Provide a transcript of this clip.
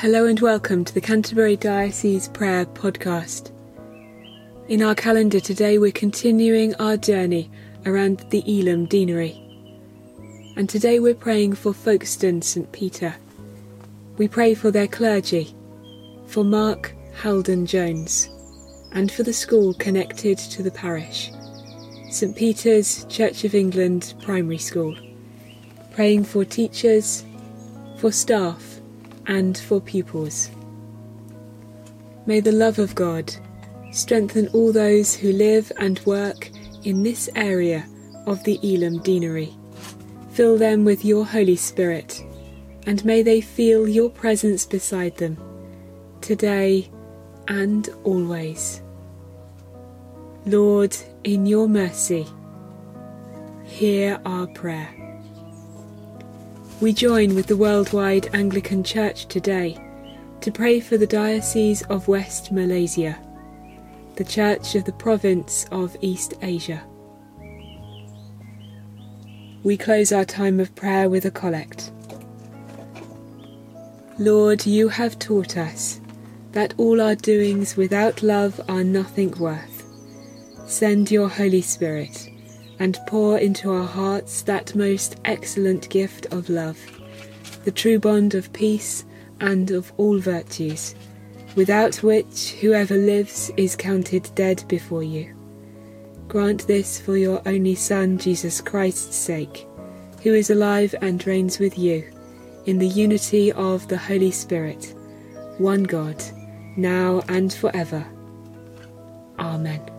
Hello and welcome to the Canterbury Diocese Prayer Podcast. In our calendar today, we're continuing our journey around the Elham Deanery. And today we're praying for Folkestone St. Peter. We pray for their clergy, for Mark Halden Jones, and for the school connected to the parish, St. Peter's Church of England Primary School. Praying for teachers, for staff, and for pupils. May the love of God strengthen all those who live and work in this area of the Elham Deanery. Fill them with your Holy Spirit, and may they feel your presence beside them, today and always. Lord, in your mercy, hear our prayer. We join with the worldwide Anglican Church today to pray for the Diocese of West Malaysia, the Church of the Province of East Asia. We close our time of prayer with a collect. Lord, you have taught us that all our doings without love are nothing worth. Send your Holy Spirit and pour into our hearts that most excellent gift of love, the true bond of peace and of all virtues, without which whoever lives is counted dead before you. Grant this for your only Son, Jesus Christ's sake, who is alive and reigns with you, in the unity of the Holy Spirit, one God, now and forever. Amen.